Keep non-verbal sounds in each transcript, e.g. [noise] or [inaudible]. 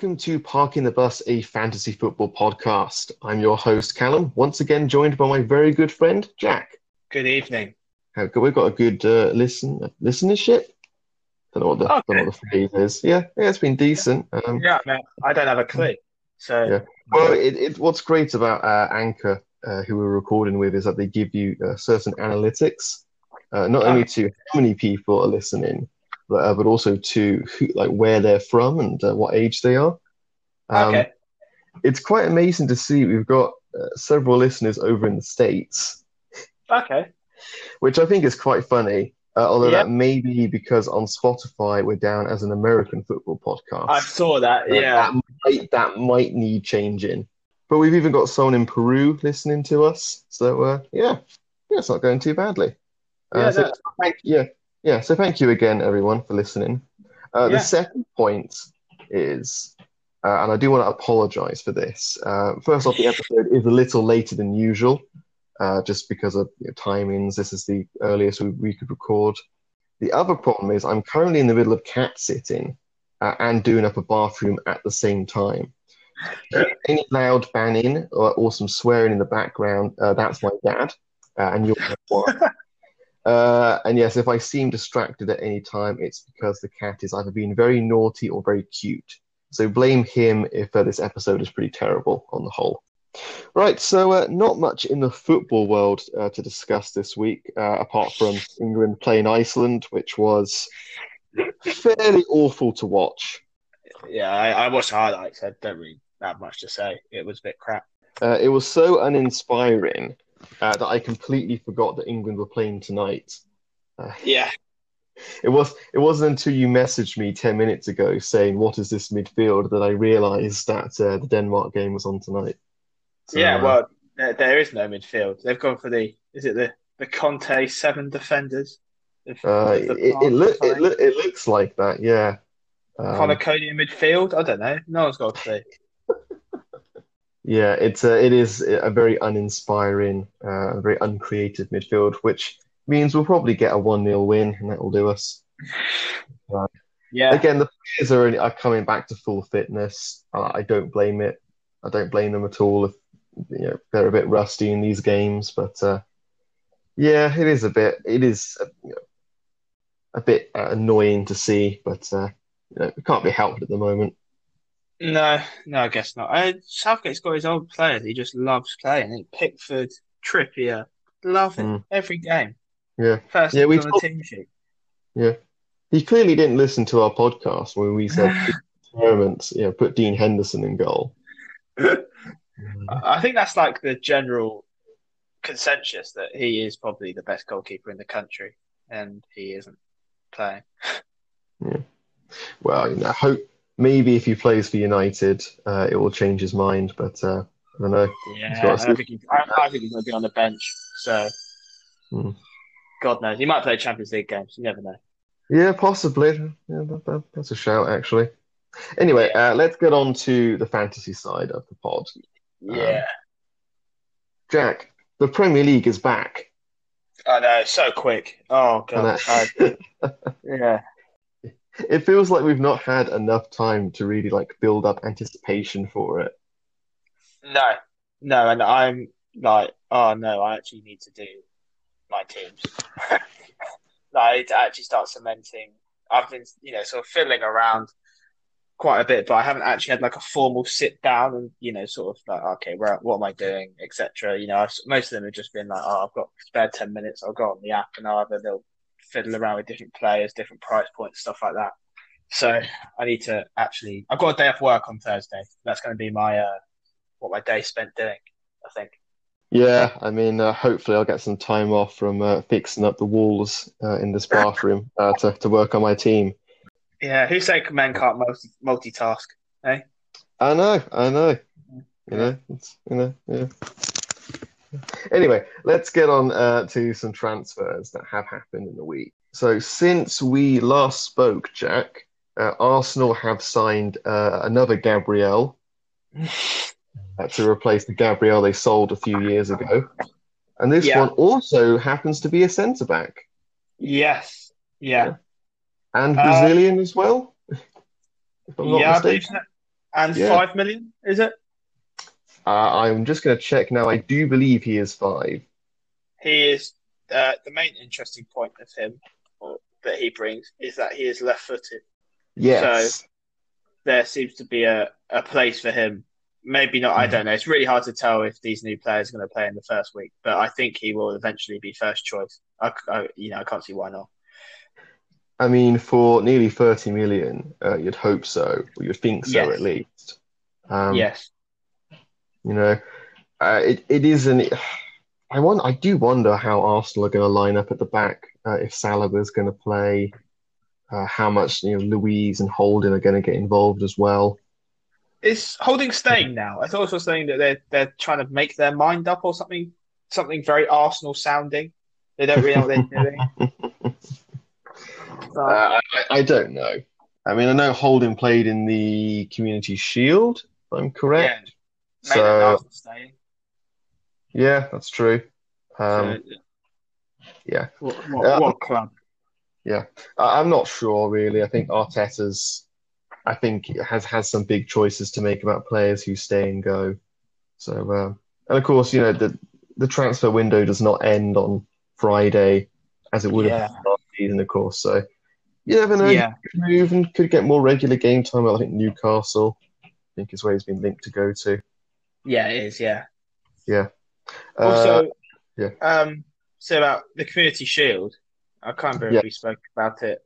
welcome to Parking the Bus, a fantasy football podcast. I'm your host, Callum, once again joined by my very good friend, Jack. Good evening. We've got a good uh, listen listenership. Don't know what the, don't know what the phrase is. Yeah, yeah, it's been decent. Um, Yeah, man, I don't have a clue. So Yeah. well, it, it, what's great about uh, Anchor, uh, who we're recording with, is that they give you uh, certain analytics, uh, not only to how many people are listening, uh, but also to who, like where they're from and uh, what age they are. Um, okay. It's quite amazing to see. We've got uh, several listeners over in the states, Okay. which I think is quite funny. Uh, although Yeah. that may be because on Spotify we're down as an American football podcast. I saw that. Yeah. that might, that might need changing. But we've even got someone in Peru listening to us. So uh, yeah, yeah, it's not going too badly. Uh, Yeah, so thank yeah, yeah. So thank you again, everyone, for listening. Uh, Yeah. The second point is, uh, and I do want to apologize for this. Uh, first off, the episode is a little later than usual, uh, just because of you know, timings. This is the earliest we, we could record. The other problem is I'm currently in the middle of cat sitting uh, and doing up a bathroom at the same time. Any loud banning or, or some swearing in the background, uh, that's my dad, uh, and you'll know why. [laughs] Uh, and yes, if I seem distracted at any time, it's because the cat is either being very naughty or very cute. So blame him if uh, this episode is pretty terrible on the whole. Right, so uh, not much in the football world uh, to discuss this week, uh, apart from England playing Iceland, which was fairly awful to watch. Yeah, I, I watched highlights. I don't really have much to say. It was a bit crap. Uh, it was so uninspiring uh, that I completely forgot that England were playing tonight. Uh, Yeah. [laughs] it was it wasn't until you messaged me ten minutes ago saying what is this midfield that I realised that uh, the Denmark game was on tonight. So, yeah. uh, Well, there, there is no midfield. They've gone for the. Is it the the Conte seven defenders? Uh, it, it, look, it, look, it looks like that, yeah. Um, Conor Coady in midfield. I don't know. No one's got a clue. Yeah, it's a, it is a very uninspiring, uh, very uncreative midfield, which means we'll probably get a 1 0 win, and that will do us. [laughs] Yeah. Again, the players are, only, are coming back to full fitness. Uh, I don't blame it. I don't blame them at all if you know, they're a bit rusty in these games. But uh, yeah, it is a bit, it is uh, you know, a bit uh, annoying to see, but uh, you know, it can't be helped at the moment. No, no, I guess not. Uh, Southgate's got his old players. He just loves playing. Like Pickford, Trippier, love it Mm. every game. Yeah. First Yeah, we on the team sheet. Yeah. He clearly didn't listen to our podcast when we said experiments, you know, put Dean Henderson in goal. I I think that's like the general consensus that he is probably the best goalkeeper in the country, and he isn't playing. Yeah. Well, you know, hope maybe if he plays for United, uh, it will change his mind, but uh, I don't know. Yeah, I think, he, I, I think he's going to be on the bench. So, Hmm. God knows, he might play Champions League games. You never know. Yeah, possibly. Yeah, that, that, that's a shout, actually. Anyway, uh, let's get on to the fantasy side of the pod. Yeah, Jack, the Premier League is back. I know, so quick. Oh God, I, [laughs] yeah. [laughs] it feels like we've not had enough time to really like build up anticipation for it. No, no, and I'm like, oh no, I actually need to do my teams. [laughs] like, to actually start cementing. I've been, you know, sort of fiddling around quite a bit, but I haven't actually had like a formal sit down and, you know, sort of like, okay, where, what am I doing, etc. You know, I've, most of them have just been like, oh, I've got spare 10 minutes, I'll go on the app and I'll have a little fiddle around with different players, different price points, stuff like that. So I need to actually, I've got a day off work on Thursday. That's going to be my, uh, what my day spent doing, I think. Yeah, I mean, uh, hopefully I'll get some time off from uh, fixing up the walls uh, in this [laughs] bathroom uh, to, to work on my team. Yeah, who say men can't multi- multitask? I know, I know. You know, it's, you know, yeah. Anyway, let's get on uh, to some transfers that have happened in the week. So, since we last spoke, Jack, uh, Arsenal have signed uh, another Gabriel [laughs] to replace the Gabriel they sold a few years ago. And this Yeah. one also happens to be a centre back Yes. Yeah. and Uh, Brazilian as well. [laughs] If I'm not yeah, mistaken. and Yeah. five million. Is it? Uh, I'm just going to check now. I do believe he is five. He is uh, the main interesting point of him or, that he brings is that he is left-footed. Yes. So there seems to be a, a place for him. Maybe not. I don't know. It's really hard to tell if these new players are going to play in the first week, but I think he will eventually be first choice. I, I you know, I can't see why not. I mean, for nearly 30 million, uh, you'd hope so, or you'd think so Yes. at least. Um, yes. You know, uh, it, it is an. I want. I do wonder how Arsenal are going to line up at the back. Uh, if Saliba is going to play, uh, how much you know Luiz and Holding are going to get involved as well. Is Holding staying now? I thought it was saying that they're they're trying to make their mind up or something, something very Arsenal sounding. They don't really know what they're doing. [laughs] Uh, I, I don't know. I mean, I know Holding played in the Community Shield. If I'm correct. Maitland So Niles is staying. yeah, that's true. Um, So, yeah. What, what, Uh, what club? I, I'm not sure really. I think Arteta's, I think has has some big choices to make about players who stay and go. So, um, and of course, you know the the transfer window does not end on Friday as it would Yeah. have last season, of course. So, you never know. Yeah. He could move and could get more regular game time. I think Newcastle, I think is where he's been linked to go to. Yeah, it is. Yeah. Uh, Also, yeah. Um, so about the Community Shield, I can't remember Yeah. if we spoke about it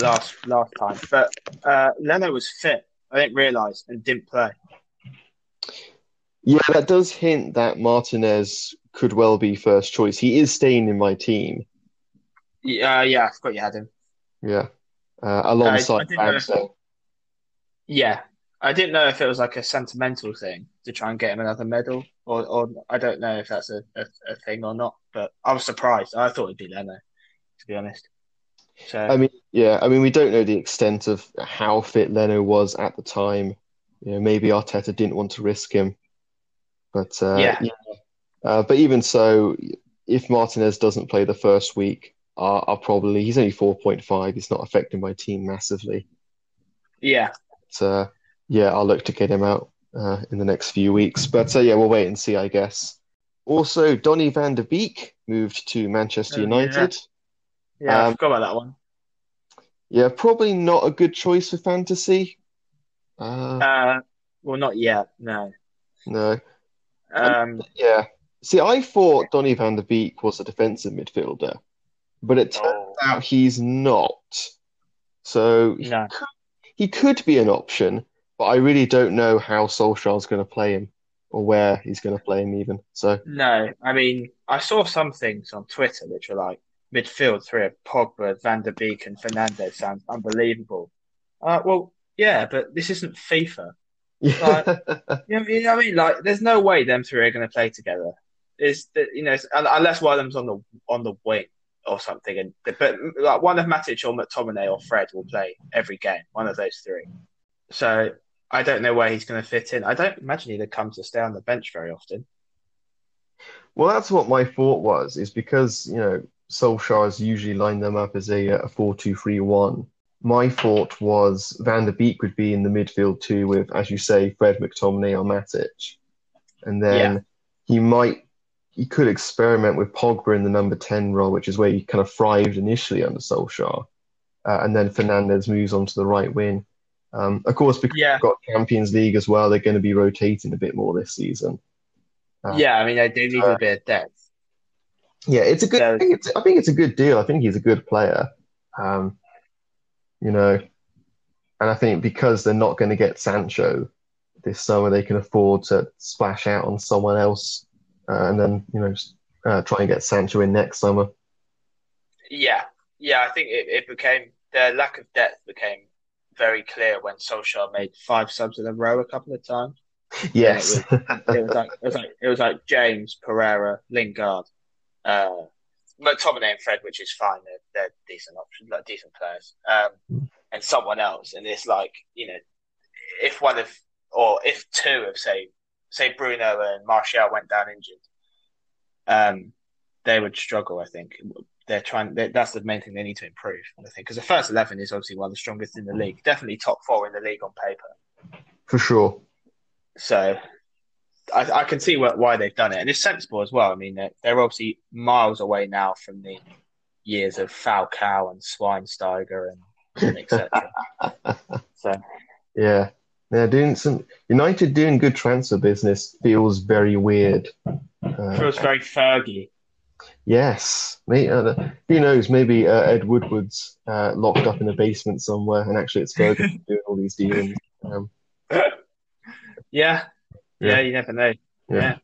last last time, but uh, Leno was fit. I didn't realise and didn't play. yeah, that does hint that Martinez could well be first choice. He is staying in my team. Yeah, uh, yeah, I forgot you had him. Yeah. Uh, alongside didn't know. Ramsey. Yeah, I didn't know if it was like a sentimental thing to try and get him another medal, or, or I don't know if that's a, a, a thing or not. But I was surprised. I thought it'd be Leno, to be honest. So I mean, yeah, I mean, we don't know the extent of how fit Leno was at the time. You know, maybe Arteta didn't want to risk him, but uh, Yeah. Uh, but even so, if Martinez doesn't play the first week, I'll, I'll probably he's only four point five. He's not affecting my team massively. yeah, But uh, yeah, I'll look to get him out uh, in the next few weeks. But uh, yeah, we'll wait and see, I guess. Also, Donny van de Beek moved to Manchester Oh, yeah. United. yeah, I Um, forgot about that one. Yeah, probably not a good choice for fantasy. Uh, Uh, well, not yet. No. no. Um, Yeah. See, I thought Donny van de Beek was a defensive midfielder, but it turns oh, out he's not. So he, no. he could be an option, but I really don't know how Solskjaer's going to play him or where he's going to play him even. So No, I mean, I saw some things on Twitter which were like midfield three of Pogba, Van der Beek, and Fernandes sounds unbelievable. Uh, well, yeah, but this isn't FIFA. [laughs] You know, you know what I mean? Like, there's no way them three are going to play together. Is that you know, unless one of them's on the on the wing or something, and but like one of Matic or McTominay or Fred will play every game. One of those three. So I don't know where he's going to fit in. I don't imagine he'd come to stay on the bench very often. Well, that's what my thought was, is because, you know, Solskjaer's usually lined them up as a, a 4-2-3-1. My thought was Van der Beek would be in the midfield too with, as you say, Fred McTominay or Matic. And then Yeah. he might, he could experiment with Pogba in the number 10 role, which is where he kind of thrived initially under Solskjaer. Uh, and then Fernandes moves on to the right wing. Um, of course, because Yeah. we've got Champions League as well, they're going to be rotating a bit more this season. Uh, Yeah, I mean, they do need uh, a bit of depth. Yeah, it's a good. So- I think it's. I think it's a good deal. I think he's a good player. Um, you know, and I think because they're not going to get Sancho this summer, they can afford to splash out on someone else, uh, and then you know uh, try and get Sancho in next summer. Yeah, yeah, I think it, it became their lack of depth became very clear when Solskjaer made five subs in a row a couple of times. Yes. It was like it was like it was like James, Pereira, Lingard, uh, McTominay and Fred, which is fine. They're, they're decent options, like decent players, um, and someone else. And it's like you know, if one of or if two of say say Bruno and Martial went down injured, um, they would struggle. I think they're trying. They, that's the main thing they need to improve. I think because the first eleven is obviously one of the strongest in the league, definitely top four in the league on paper. for sure. So I, I can see what, why they've done it, and it's sensible as well. I mean, they're, they're obviously miles away now from the years of Falcao and Schweinsteiger and etc. [laughs] so Yeah, they're doing some United doing good transfer business feels very weird. Uh, feels very Fergie. Yes, May uh, who knows? Maybe uh, Ed Woodward's uh, locked up in a basement somewhere, and actually it's Ferguson [laughs] doing all these dealings. Um, [laughs] Yeah, yeah, Yeah. you never know. Yeah.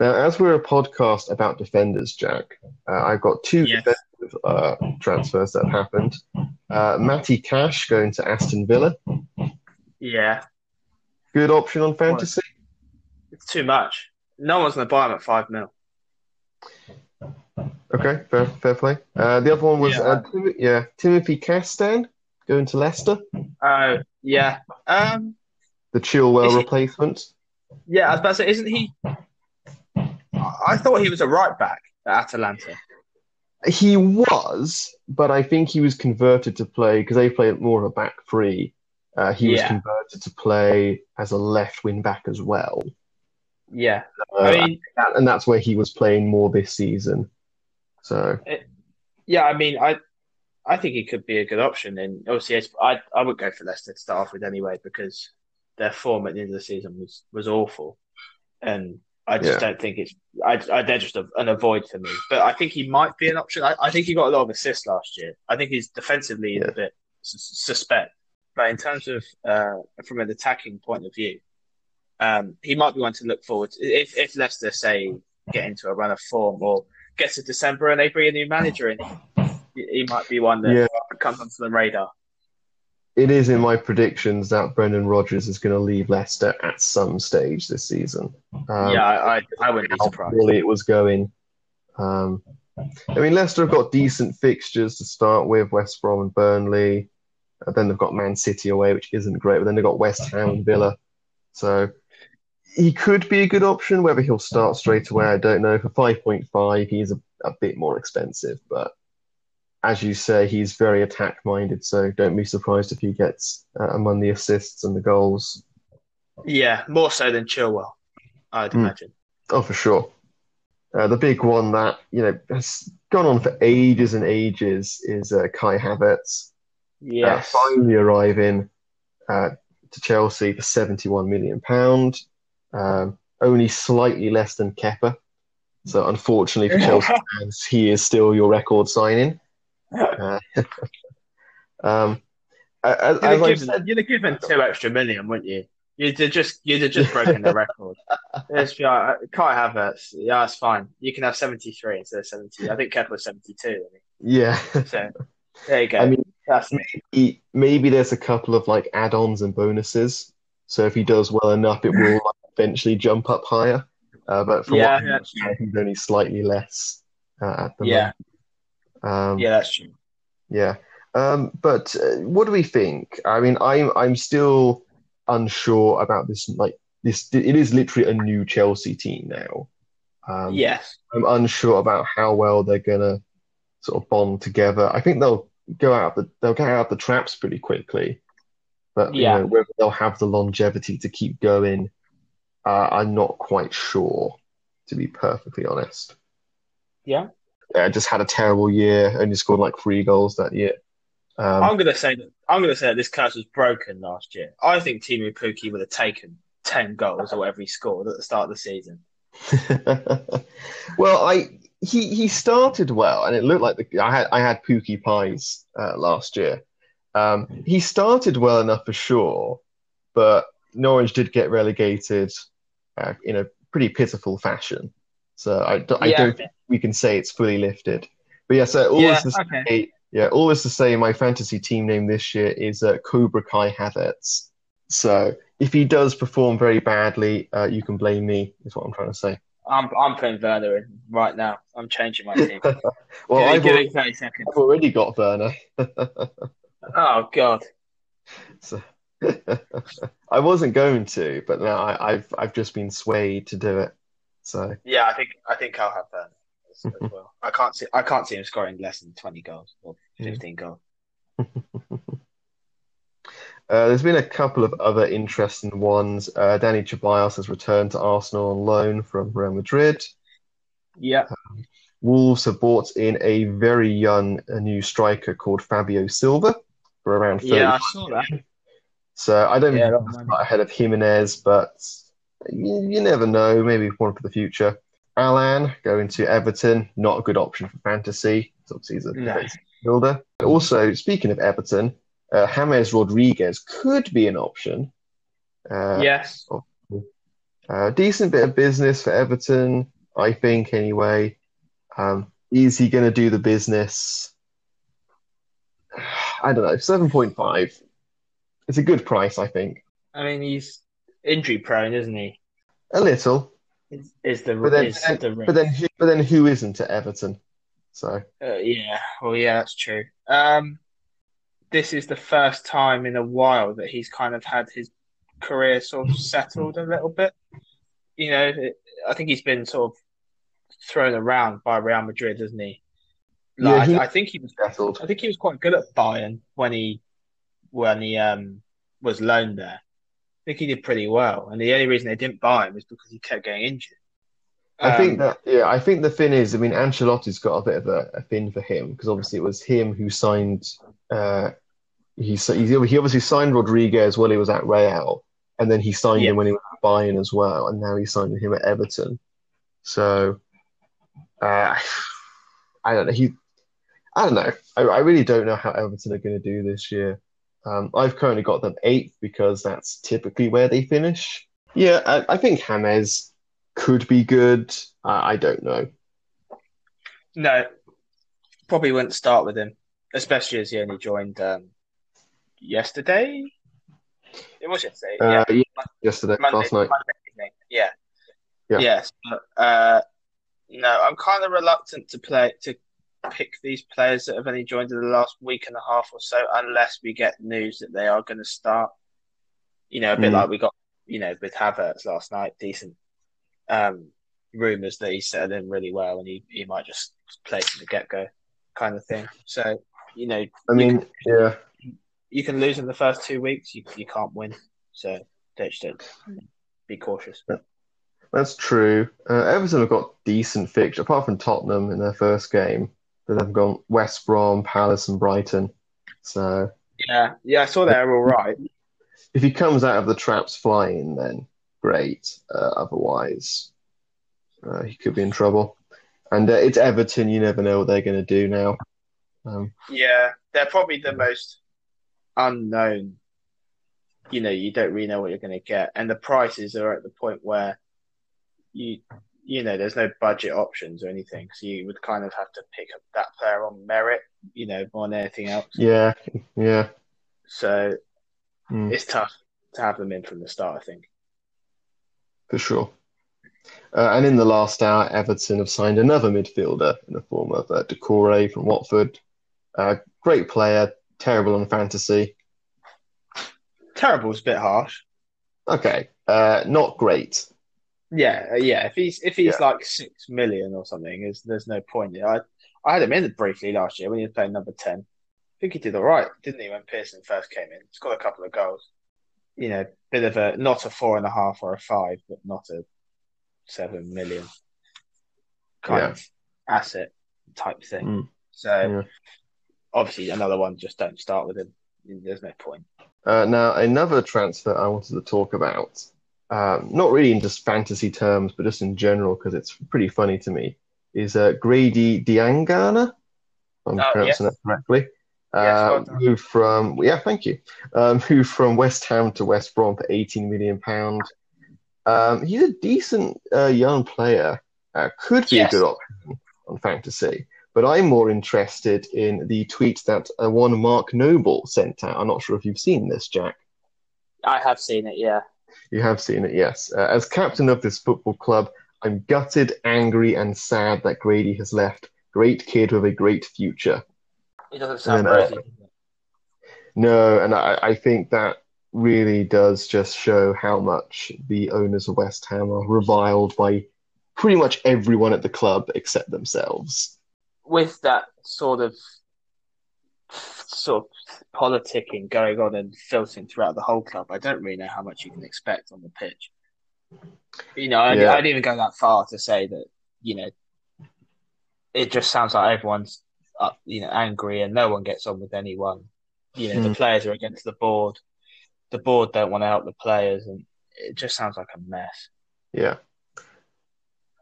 Now, as we're a podcast about defenders, Jack, uh, I've got two Yes. defensive uh, transfers that have happened. Uh, Matty Cash going to Aston Villa. Yeah, Good option on fantasy. it's too much. No one's going to buy him at five mil. Okay, fair, fair play. Uh, the other one was Yeah. uh, Tim- yeah, Timothy Castagne going to Leicester, Oh, yeah. Um, the Chilwell he- replacement. yeah, I was about to say, isn't he? I thought he was a right back at Atalanta. He was, but I think he was converted to play because they play more of a back three. Uh, he was converted to play as a left wing back as well. Yeah, Uh, I mean, and that's where he was playing more this season. So yeah, I mean, I, I think he could be a good option. And obviously, it's, I, I would go for Leicester to start off with anyway because their form at the end of the season was was awful, and I just Yeah. don't think it's. I, I they're just a, an avoid for me. But I think he might be an option. I, I think he got a lot of assists last year. I think he's defensively Yeah. a bit sus- suspect, but in terms of uh, from an attacking point of view, um, he might be one to look forward to. If if Leicester say get into a run of form or gets to December and they bring a new manager in, he, might be one that Yeah. comes onto the radar. it is in my predictions that Brendan Rodgers is going to leave Leicester at some stage this season. Um, yeah, I, I I wouldn't be surprised. poorly it was going. Um, I mean, Leicester have got decent fixtures to start with West Brom and Burnley. Uh, then they've got Man City away, which isn't great. But then they've got West Ham and Villa. So he could be a good option. Whether he'll start straight away, I don't know. For 5.5, he's a, a bit more expensive. But as you say, he's very attack minded. So don't be surprised if he gets uh, among the assists and the goals. Yeah, more so than Chilwell, I'd Hmm. imagine. Oh, for sure. Uh, the big one that you know has gone on for ages and ages is uh, Kai Havertz. Uh, Yes. finally arriving uh, to Chelsea for 71 million pound, um, only slightly less than Kepa. So unfortunately for Chelsea fans, he is still your record signing. [laughs] Uh, [laughs] um, as, You'd have, I've given, you'd have given two extra million, wouldn't you? You'd have just you'd have just broken the record. [laughs] Yes, yeah, Kai Havertz, yeah, that's fine. You can have seventy three instead of seventy. I think Kepa's seventy two. yeah, So there you go. I mean, that's he, maybe there's a couple of like add-ons and bonuses. So if he does well enough, it will like, eventually jump up higher. Uh, but from Yeah, what I understand, he's only slightly less uh, at the yeah, moment. Um, yeah, that's true. Yeah. Um, but uh, what do we think? I mean, I'm I'm still unsure about this. Like this, it is literally a new Chelsea team now. Um, yes, I'm unsure about how well they're gonna sort of bond together. I think they'll go out the they'll get out the traps pretty quickly, but you Yeah. know whether they'll have the longevity to keep going, uh, I'm not quite sure, to be perfectly honest. yeah. Yeah, just had a terrible year. Only scored like three goals that year. Um, I'm gonna say that I'm gonna say that this curse was broken last year. I think Teemu Pukki would have taken ten goals or whatever he scored at the start of the season. [laughs] well, I he he started well, and it looked like the, I had I had Pookie pies uh, last year. Um, he started well enough for sure, but Norwich did get relegated uh, in a pretty pitiful fashion. So I, I Yeah. don't think we can say it's fully lifted. But yeah, so all yeah, is to okay. say, yeah, all is to say, my fantasy team name this year is uh, Cobra Kai Havertz. So if he does perform very badly, uh, you can blame me. Is what I'm trying to say. I'm I'm putting Werner in right now. I'm changing my team. [laughs] Well, give, I've, already. I've already got Werner. [laughs] Oh God. So [laughs] I wasn't going to, but now I, I've I've just been swayed to do it. So Yeah, I think I think I'll have that as, as well. I can't see I can't see him scoring less than twenty goals or fifteen goals. [laughs] Uh, there's been a couple of other interesting ones. Uh, Dani Ceballos has returned to Arsenal on loan from Real Madrid. Yeah. Wolves have brought in a very young a new striker called Fabio Silva for around 30. Yeah, I saw that. So I don't Yeah, think a lot of he's not ahead of Jimenez, but you, you never know. Maybe one for the future. Allan going to Everton, not a good option for fantasy. Obviously, he's a No. builder. Also, speaking of Everton, uh, James Rodriguez could be an option. Uh, yes. uh, decent bit of business for Everton, I think, anyway. Um, is he going to do the business? [sighs] I don't know. 7.5. It's a good price, I think. I mean, he's injury prone, isn't he? A little. Is, is the But then- is the But then, who- but then who isn't at Everton? So, Uh, yeah, well, yeah, that's true. Um, this is the first time in a while that he's kind of had his career sort of settled a little bit. You know, it, I think he's been sort of thrown around by Real Madrid, hasn't he? Yeah, he- I, I think he was. settled. I think he was quite good at Bayern when he when he um was loaned there. I think he did pretty well, and the only reason they didn't buy him is because he kept getting injured. I think Um, that, yeah, I think the thing is, I mean, Ancelotti's got a bit of a, a thing for him because obviously it was him who signed, uh, he, he he obviously signed Rodriguez while he was at Real, and then he signed Yeah. him when he was at Bayern as well, and now he's signing him at Everton. So, uh, I don't know. He, I don't know. I, I really don't know how Everton are going to do this year. Um, I've currently got them eighth because that's typically where they finish. Yeah, I, I think James could be good. I, I don't know. No, probably wouldn't start with him, especially as he only joined um, yesterday. It was yesterday. Uh, yeah, yeah, yesterday, Monday, last night. Monday. Yeah. Yeah. Yes. But, uh, no, I'm kind of reluctant to play to pick these players that have only joined in the last week and a half or so, unless we get news that they are going to start. You know, a bit Mm. like we got, you know, with Havertz last night. Decent um, rumors that he's settled in really well, and he, he might just play from the get go, kind of thing. So, you know, I mean, yeah, you can lose in the first two weeks. You you can't win. So just don't be cautious. that's true. Uh, Everton have got decent fixture, apart from Tottenham in their first game. But they've gone West Brom, Palace, and Brighton. So Yeah, yeah, I saw they were all right. if he comes out of the traps flying, then great. Uh, otherwise, uh, he could be in trouble. And uh, it's Everton. You never know what they're going to do now. Um, Yeah, they're probably the most unknown. You know, you don't really know what you're going to get, and the prices are at the point where you you know there's no budget options or anything, so you would kind of have to pick up that player on merit, you know, more than anything else. yeah, yeah. So Mm. it's tough to have them in from the start. I think. For sure. Uh, and in the last hour, Everton have signed another midfielder in the form of uh, Doucouré from Watford. Uh, great player, terrible on fantasy. Terrible is a bit harsh. Okay, uh, not great. Yeah, uh, yeah. If he's if he's Yeah. like six million or something, is there's no point. I I had him in briefly last year when he was playing number ten. I think he did all right, didn't he? When Pearson first came in, he's got a couple of goals. You know, bit of a not a four and a half or a five, but not a seven million kind Yeah. of asset type thing. Mm. So Yeah. obviously, another one. Just don't start with him. There's no point. Uh, now, another transfer I wanted to talk about, um, not really in just fantasy terms, but just in general, because it's pretty funny to me, is uh, Grady Diangana, if I'm Oh, pronouncing yes. that correctly. Yes, Uh, done. moved from, yeah, thank you. Um, moved from West Ham to West Brom for 18 million pound. Um, he's a decent uh, young player. Uh, could be Yes. a good option on fantasy. But I'm more interested in the tweet that uh, one Mark Noble sent out. I'm not sure if you've seen this, Jack. I have seen it. Yeah. You have seen it, yes. Uh, as captain of this football club, I'm gutted, angry, and sad that Grady has left. Great kid with a great future. It doesn't sound uh, it? No, and I, I think that really does just show how much the owners of West Ham are reviled by pretty much everyone at the club except themselves. with that sort of sort of politicking going on and filtering throughout the whole club, I don't really know how much you can expect on the pitch. You know, I'd, Yeah. I'd even go that far to say that you know it just sounds like everyone's up, you know angry and no one gets on with anyone. You know, Hmm. the players are against the board. The board don't want to help the players, and it just sounds like a mess. Yeah.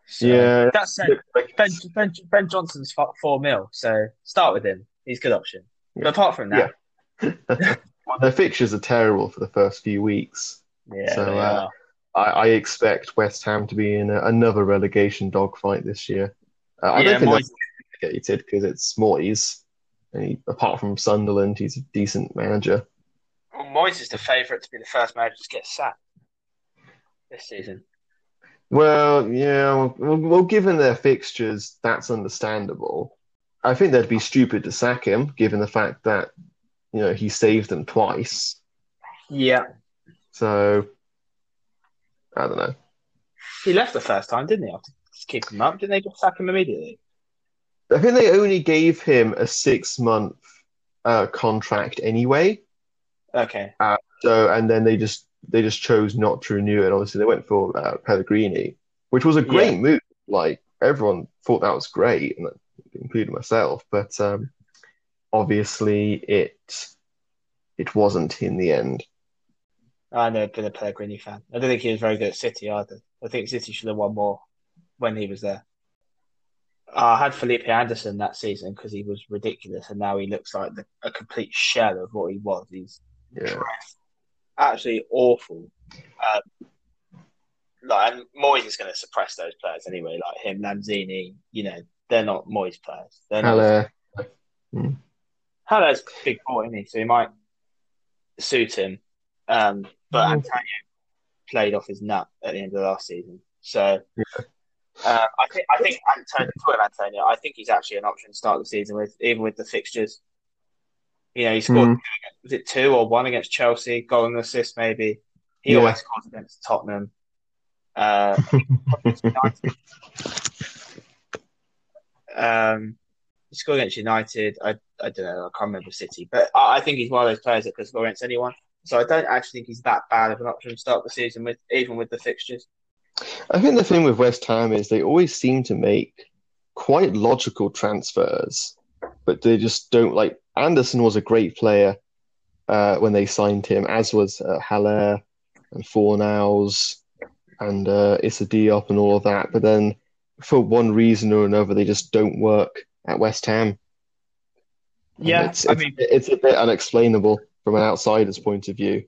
So, Yeah. That said, Ben, ben, ben Johnson's four mil, so start with him. He's a good option. Yeah. But apart from that, [laughs] well, their fixtures are terrible for the first few weeks. yeah, So, uh. I, I expect West Ham to be in a, another relegation dogfight this year. Uh, I yeah, don't think Moyes, they're because it's Moyes. And he, apart from Sunderland, he's a decent manager. well, Moyes is the favourite to be the first manager to get sacked this season. Well, yeah, well, well, given their fixtures, that's understandable. I think they'd be stupid to sack him, given the fact that you know he saved them twice. Yeah, So I don't know. he left the first time, didn't he? After keep him up, didn't they just sack him immediately? I think they only gave him a six-month uh, contract anyway. Okay, So and then they just they just chose not to renew it. Obviously, they went for uh, Pellegrini, which was a great Yeah. move. Like everyone thought that was great, and including myself. But um, obviously, it it wasn't in the end. I've never been a Pellegrini fan. I don't think he was very good at City either. I think City should have won more when he was there. I had Felipe Anderson that season because he was ridiculous, and now he looks like the, a complete shell of what he was. He's Yeah, absolutely awful. Um, like, and Moyes is going to suppress those players anyway. Like him, Lanzini, you know, they're not Moyes players. They're not. Haller, Haller's a big boy, isn't he? So he might suit him. Um, but Mm. Antonio played off his nut at the end of last season. So uh, I think I think Antonio, talking Antonio, I think he's actually an option to start the season with, even with the fixtures. You know, he scored Mm. was it two or one against Chelsea, goal and assist maybe. He Yeah. always scores against Tottenham. Uh, [laughs] United. Um, he scored against United. I I don't know. I can't remember City, but I, I think he's one of those players that can score against anyone. So I don't actually think he's that bad of an option to start the season with, even with the fixtures. I think the thing with West Ham is they always seem to make quite logical transfers, but they just don't like. Anderson was a great player uh, when they signed him, as was uh, Haller and Fornals and uh, Issa Diop and all of that. But then, for one reason or another, they just don't work at West Ham. And Yeah, it's, I it's, mean, it's a bit unexplainable from an outsider's point of view.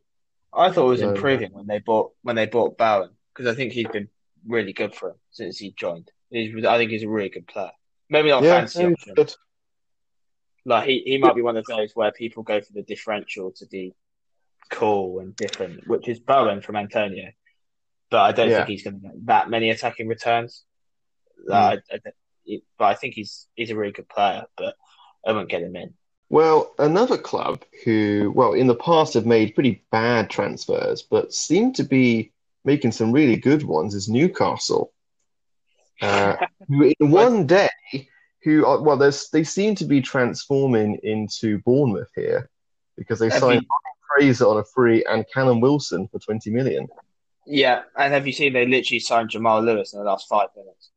I thought it was No. improving when they bought when they bought Bowen because I think he's been really good for him since he joined. He's, I think he's a really good player. Maybe not a Yeah, fancy no, option. good. Like he, he might be one of those where people go for the differential to be cool and different, which is Bowen from Antonio. But I don't Yeah. think he's going to get that many attacking returns. Uh, I, I, but I think he's he's a really good player, but I won't get him in. Well, another club who, well, in the past have made pretty bad transfers, but seem to be making some really good ones is Newcastle. Uh, [laughs] who in one day, who are, well, they seem to be transforming into Bournemouth here because they Have signed you- Fraser on a free and Callum Wilson for 20 million. yeah, and have you seen they literally signed Jamal Lewis in the last five minutes?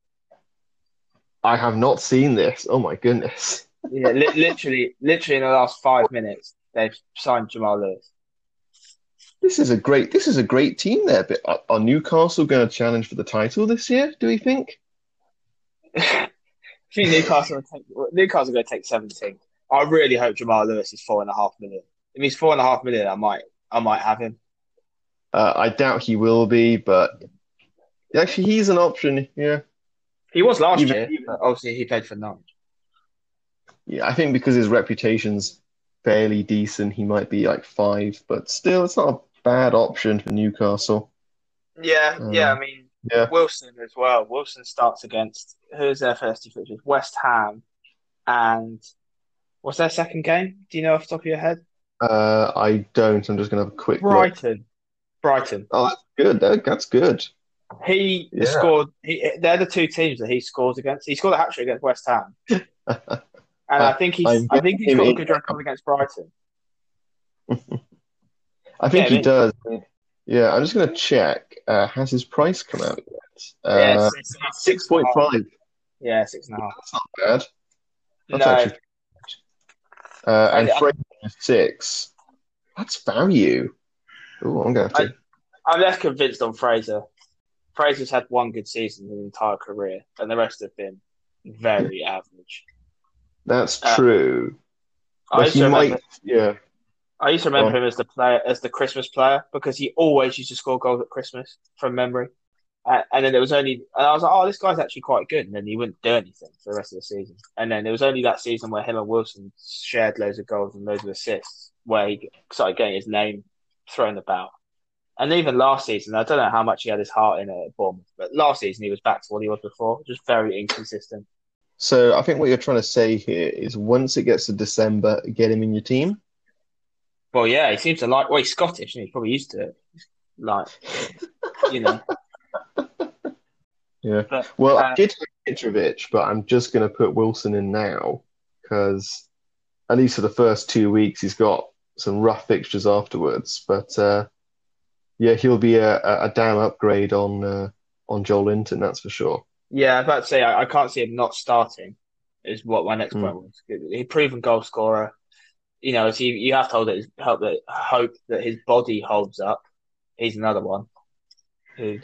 I have not seen this. Oh my goodness. Yeah, li- [laughs] literally, literally in the last five minutes, they've signed Jamal Lewis. This is a great, this is a great team there. But are, are Newcastle going to challenge for the title this year? Do we think? [laughs] I think Newcastle will take, Newcastle are going to take 17. I really hope Jamal Lewis is four and a half million. If he's four and a half million, I might, I might have him. Uh, I doubt he will be, but actually, he's an option. Yeah, He was last Even- year, but obviously he played for Norwich. yeah. I think because his reputation's fairly decent, he might be like five, but still, it's not a bad option for Newcastle. Yeah, Um, yeah. I mean, yeah. Wilson as well. Wilson starts against who's their first two fixtures? West Ham, and what's their second game? Do you know off the top of your head? Uh, I don't. I'm just gonna have a quick look. Brighton. Brighton. Oh, that's good. That, that's good. He Yeah. scored. He, they're the two teams that he scores against. He scored a hat trick against West Ham. [laughs] and Uh, I think he's I'm I think he's got a good record against Brighton. [laughs] I think Yeah, he does. Yeah, I'm just going to check. Uh, has his price come out yet? Uh, yeah, six point five. Yeah, six and a half. That's not bad. That's No, actually. Uh, and I- I- Fraser six. That's value. Oh, I'm going to to. I'm less convinced on Fraser. Fraser's had one good season in his entire career, and the rest have been very average. That's uh, true. I But used he to remember, might. Yeah. I used to remember him as the player, as the Christmas player, because he always used to score goals at Christmas from memory. Uh, and then there was only, and I was like, oh, this guy's actually quite good. And then he wouldn't do anything for the rest of the season. And then there was only that season where him and Wilson shared loads of goals and loads of assists, where he started getting his name thrown about. And even last season, I don't know how much he had his heart in it at Bournemouth, but last season he was back to what he was before, just very inconsistent. So I think what you're trying to say here is once it gets to December, get him in your team. Well, yeah, he seems to like. Well, he's Scottish, and he's probably used to it. Like, you know. [laughs] Yeah. But, Well, uh, I did have Mitrovic, but I'm just going to put Wilson in now because at least for the first two weeks, he's got some rough fixtures afterwards. But uh, yeah, he'll be a, a a damn upgrade on uh, on Joelinton, that's for sure. Yeah, I was about to say I, I can't see him not starting. Is what my next Mm. point was. He's proven goal scorer. You know, so you, you have to hold it, hope that hope that his body holds up. He's another one who,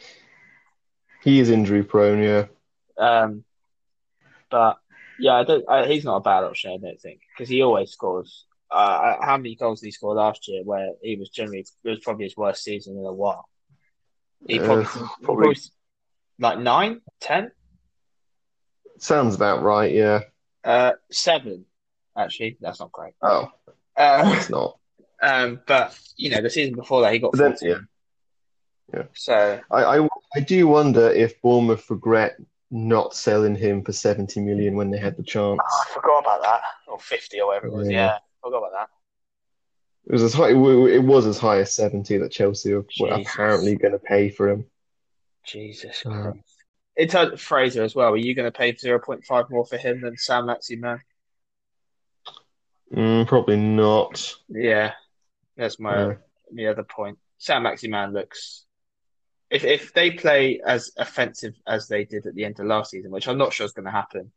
He is injury prone, yeah. um, but yeah, I don't. I, he's not a bad option, I don't think, because he always scores. Uh, how many goals did he score last year? Where he was generally it was probably his worst season in a while. He Uh, probably, probably- probably like nine, ten, Sounds about right, yeah. uh, seven. Actually, that's not great. Oh, Uh, it's not. [laughs] Um, but you know, the season before that, he got then, yeah. Yeah. So I, I, I do wonder if Bournemouth regret not selling him for 70 million when they had the chance. oh, I forgot about that, or 50 or whatever it was. Yeah. Yeah, forgot about that. It was as high. It was as high as 70 that Chelsea were, Jesus. apparently going to pay for him. Jesus Uh, Christ. In terms of Fraser as well, are you going to pay 0.5 more for him than Saint-Maximin? Mm, probably not. Yeah, that's my Yeah. the other point. Saint-Maximin looks. If if they play as offensive as they did at the end of last season, which I'm not sure is going to happen,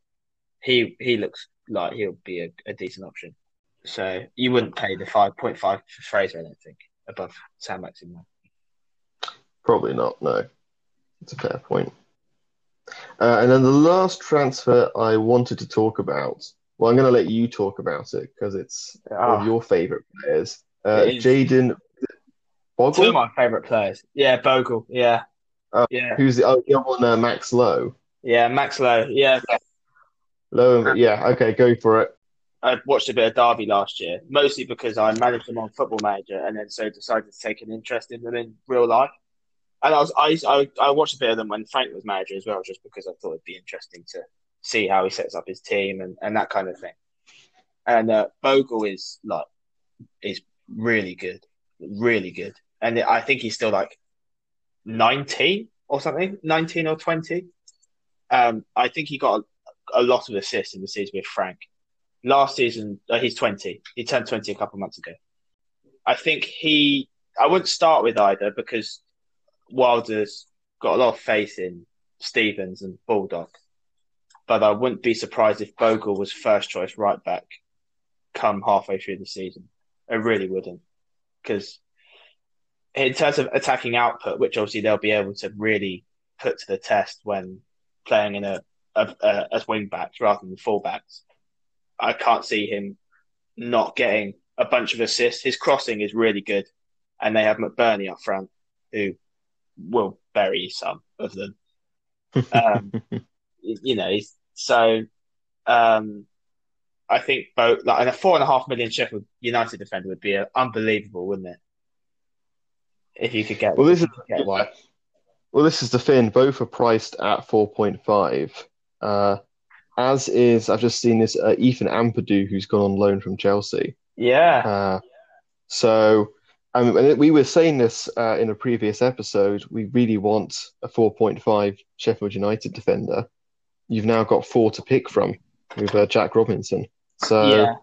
he he looks like he'll be a, a decent option. So you wouldn't pay the 5.5 for Fraser, I don't think, above Saint-Maximin. Probably not. No, it's a fair point. Uh, and then the last transfer I wanted to talk about. Well, I'm going to let you talk about it because it's one Ah, of your favourite players. Uh, It is. Jayden two of my favourite players. Yeah, Bogle. Yeah, Oh. yeah, who's the, oh, the other one, uh, Max Lowe. yeah. Max Lowe. Yeah, Lowe, yeah, okay, go for it. I watched a bit of Derby last year, mostly because I managed them on Football Manager, and then so decided to take an interest in them in real life. And I was I I, I watched a bit of them when Frank was manager as well, just because I thought it'd be interesting to see how he sets up his team and, and that kind of thing. And uh, Bogle is like is really good, really good, and I think he's still like nineteen or something, nineteen or twenty. Um, I think he got a, a lot of assists in the season with Frank last season uh, he's 20 he turned 20 a couple months ago. I think he i wouldn't start with either because wilder's got a lot of faith in stevens and Baldock but i wouldn't be surprised if bogle was first choice right back come halfway through the season. I really wouldn't. Because in terms of attacking output which obviously they'll be able to really put to the test when playing in a, a, a as wing backs rather than full-backs I can't see him not getting a bunch of assists. His crossing is really good, and they have McBurnie up front, who will bury some of them. [laughs] Um, you know, so um, I think both like and a four and a half million Sheffield United defender would be uh, unbelievable, wouldn't it? If you could get, Well, this is get one. well, this is the thing. Both are priced at 4.5. Uh, as is, I've just seen this uh, Ethan Ampadu, who's gone on loan from Chelsea. Yeah, Uh, so, I mean, we were saying this uh, in a previous episode. We really want a 4.5 Sheffield United defender. You've now got four to pick from with uh, Jack Robinson. So yeah.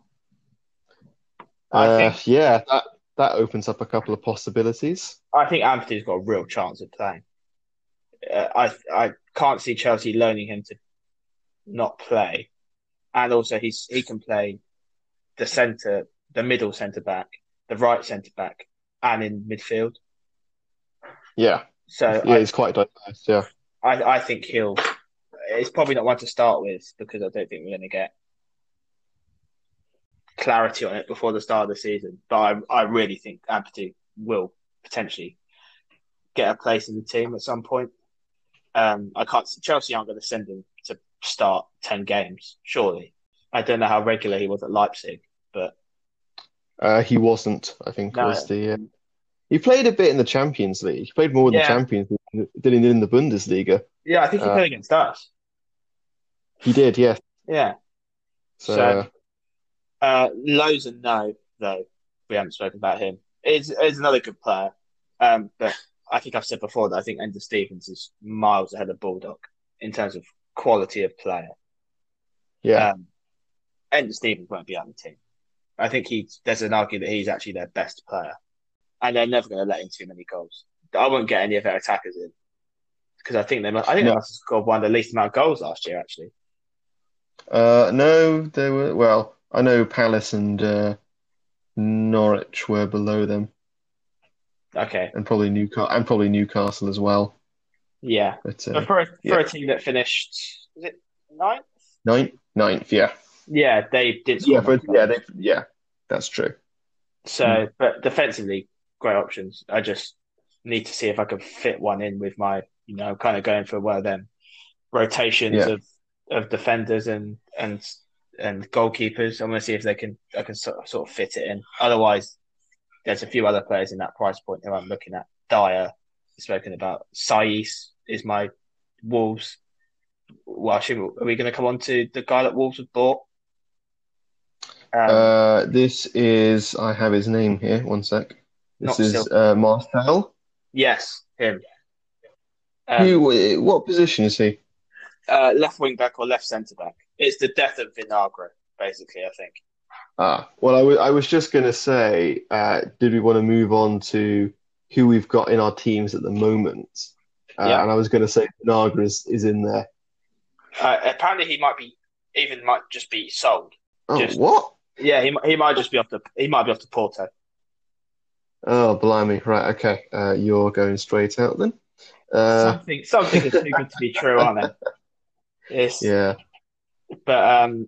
I uh, think yeah, that that opens up a couple of possibilities. I think Anthony's got a real chance of playing. Uh, I I can't see Chelsea loaning him to not play, and also he's he can play the centre, the middle centre back, the right centre back, and in midfield. Yeah, So yeah, I, he's quite diverse. Yeah, I I think he'll. It's probably not one to start with because I don't think we're going to get clarity on it before the start of the season. But I I really think Anthony will potentially get a place in the team at some point. Um, I can't. Chelsea aren't going to send him start ten games, surely. I don't know how regular he was at Leipzig, but uh, he wasn't. I think No. was the. Uh, he played a bit in the Champions League. He played more in the Champions League than he did in the Bundesliga. yeah, I think he Uh, played against us. He did, yes. Yeah, So, So- uh, Lozen, no, though we haven't spoken about him. Is is another good player, um, but I think I've said before that I think Enda Stevens is miles ahead of Baldock in terms of quality of player. yeah, Um, Enda Stevens won't be on the team. I think he there's an argument that he's actually their best player, and they're never going to let in too many goals. I won't get any of their attackers in because I think they must, I think No. they must have scored one of the least amount of goals last year. Actually, Uh, no, they were. Well, I know Palace and uh, Norwich were below them, okay, and probably Newcastle, and probably Newcastle as well. Yeah, But but uh, for a, for yeah. a team that finished was it ninth? ninth, ninth, yeah, Yeah, they did. score yeah, but yeah, they, yeah, that's true. So, but defensively, great options. I just need to see if I can fit one in with my, you know, kind of going for one of them rotations Yeah. of of defenders and and and goalkeepers. I'm going to see if they can I can sort of, sort of fit it in. Otherwise, there's a few other players in that price point who I'm looking at. Dyer, spoken about. Saiss is my Wolves. Well, assume, are we going to come on to the guy that Wolves have bought? Um, Uh, this is. I have his name here. One sec. This is still- uh, Marçal. yes, him. Um, Who? What position is he? uh, left wing back or left centre back. It's the death of Vinagre, basically. I think. Ah, well, I wa- I was just going to say, uh, did we want to move on to who we've got in our teams at the moment? Uh, Yeah. And I was going to say Naga is, is in there. Uh, apparently, he might be even might just be sold. Oh, Just- what? Yeah, he he might just be off the he might be off to Porto. Oh, blimey. Right, okay. Uh, you're going straight out then. Uh, something something is too good to be true, aren't they? [laughs] It's, yeah. But um,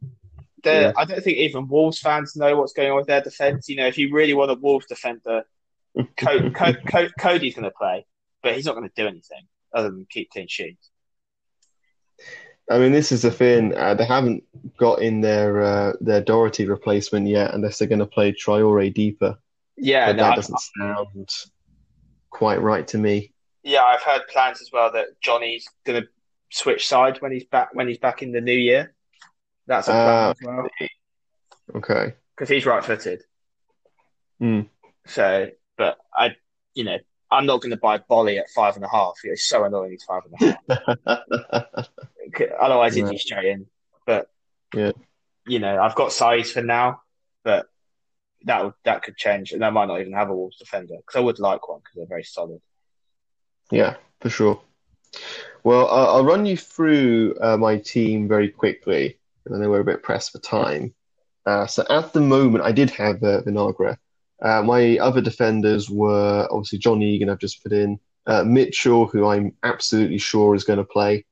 Yeah. I don't think even Wolves fans know what's going on with their defence. You know, if you really want a Wolves defender, Co- [laughs] Co- Co- Coady's going to play, but he's not going to do anything other than keep clean sheets. I mean, this is the thing. Uh, they haven't got in their uh, their Doherty replacement yet, unless they're going to play Traore deeper. Yeah, But no, that I- doesn't sound quite right to me. yeah, I've heard plans as well that Johnny's going to switch sides when he's back when he's back in the new year. That's a plan Ah, as well Okay. because he's right-footed. Hmm. So, but I, you know, I'm not going to buy Boly at five and a half. It's so annoying. He's five and a half. [laughs] Otherwise, he'd Yeah. be straight in. But Yeah. you know, I've got Saiss for now, but that would that could change, and I might not even have a Wolves defender because I would like one because they're very solid. Yeah, for sure. Well, I'll, I'll run you through uh, my team very quickly. I know we're a bit pressed for time. Uh, so at the moment, I did have uh, Vinagre. Uh, my other defenders were obviously John Egan, I've just put in, uh, Mitchell, who I'm absolutely sure is going to play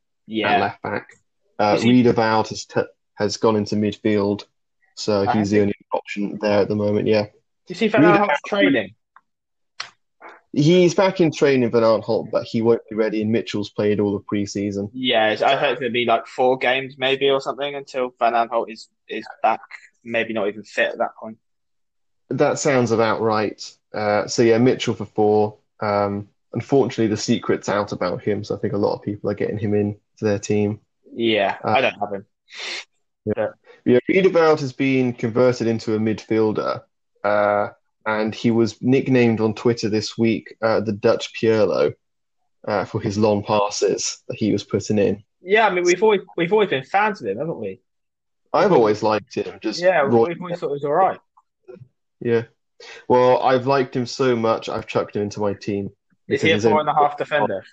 at left back. Uh, Is he- has, t- has gone into midfield, so Ah, he's has the he? only option there at the moment. Yeah. you see Van Aanholt's training. He's back in training Van Aanholt, but he won't be ready, and Mitchell's played all the pre-season. Yeah, I heard it's going to be like four games maybe or something until Van Aanholt is is back. Maybe not even fit at that point. That sounds about right. Uh, so yeah, Mitchell for four. Um, unfortunately, the secret's out about him, so I think a lot of people are getting him in to their team. Yeah, Uh, I don't have him. Yeah, yeah Riedewald has been converted into a midfielder, uh, and he was nicknamed on Twitter this week uh, the Dutch Pirlo uh, for his long passes that he was putting in. Yeah, I mean we've always we've always been fans of him, haven't we? I've always liked him. Just Yeah, Roy- we, we thought it was all right. Yeah. Well, I've liked him so much, I've chucked him into my team. Is he a four and a half defender?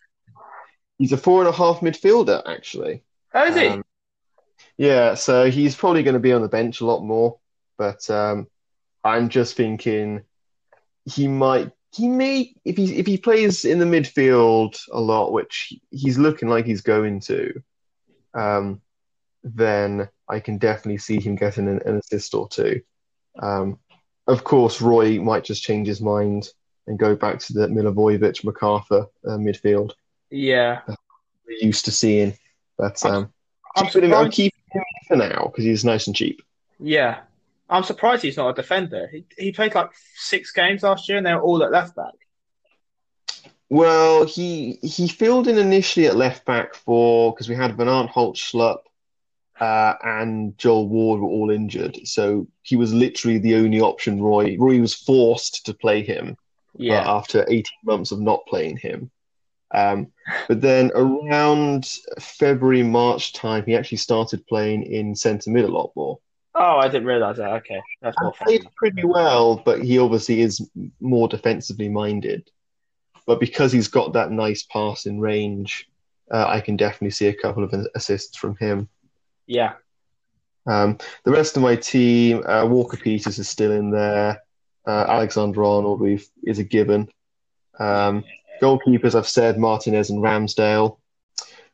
He's a four and a half midfielder, actually. Oh, is he? Um, yeah, so he's probably going to be on the bench a lot more, but um, I'm just thinking he might, he may, if he if he plays in the midfield a lot, which he's looking like he's going to, um, then I can definitely see him getting an, an assist or two. Um, of course, Roy might just change his mind and go back to the Milivojevic McArthur uh, midfield yeah. we're used to seeing, but um. I'm keeping him, I'm keeping him for now because he's nice and cheap. Yeah. I'm surprised he's not a defender. He, he played like six games last year and they were all at left back. Well, he he filled in initially at left back for because we had Van Arndt, Holt, Schlupp, uh, and Joel Ward were all injured, so he was literally the only option. Roy Roy was forced to play him uh, after 18 months of not playing him. Um, but then around February March time, he actually started playing in centre mid a lot more. Oh, I didn't realize that. Okay. That's more played pretty well, but he obviously is more defensively minded. But because he's got that nice passing range, uh, I can definitely see a couple of assists from him. Yeah. Um, the rest of my team, uh, Walker Peters is still in there. Uh, Alexander Arnold we've, is a given. Um, goalkeepers, I've said Martinez and Ramsdale.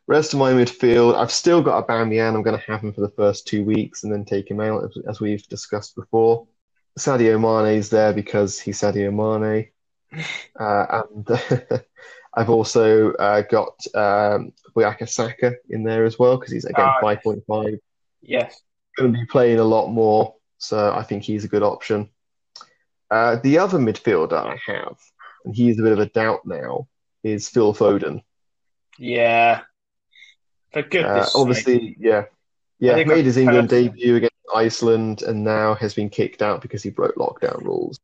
Rest of my midfield, I've still got Aubameyang. I'm going to have him for the first two weeks and then take him out, as, as we've discussed before. Sadio Mane is there because he's Sadio Mane. [laughs] Uh, and [laughs] I've also uh, got um, Bukayo Saka in there as well because he's again Ah, yes. 5.5 Yes. going to be playing a lot more, so I think he's a good option. Uh, the other midfielder I have, and he's a bit of a doubt now, is Phil Foden. Yeah. For Uh, goodness sake. obviously, yeah, yeah, made I've his England debut against Iceland, and now has been kicked out because he broke lockdown rules.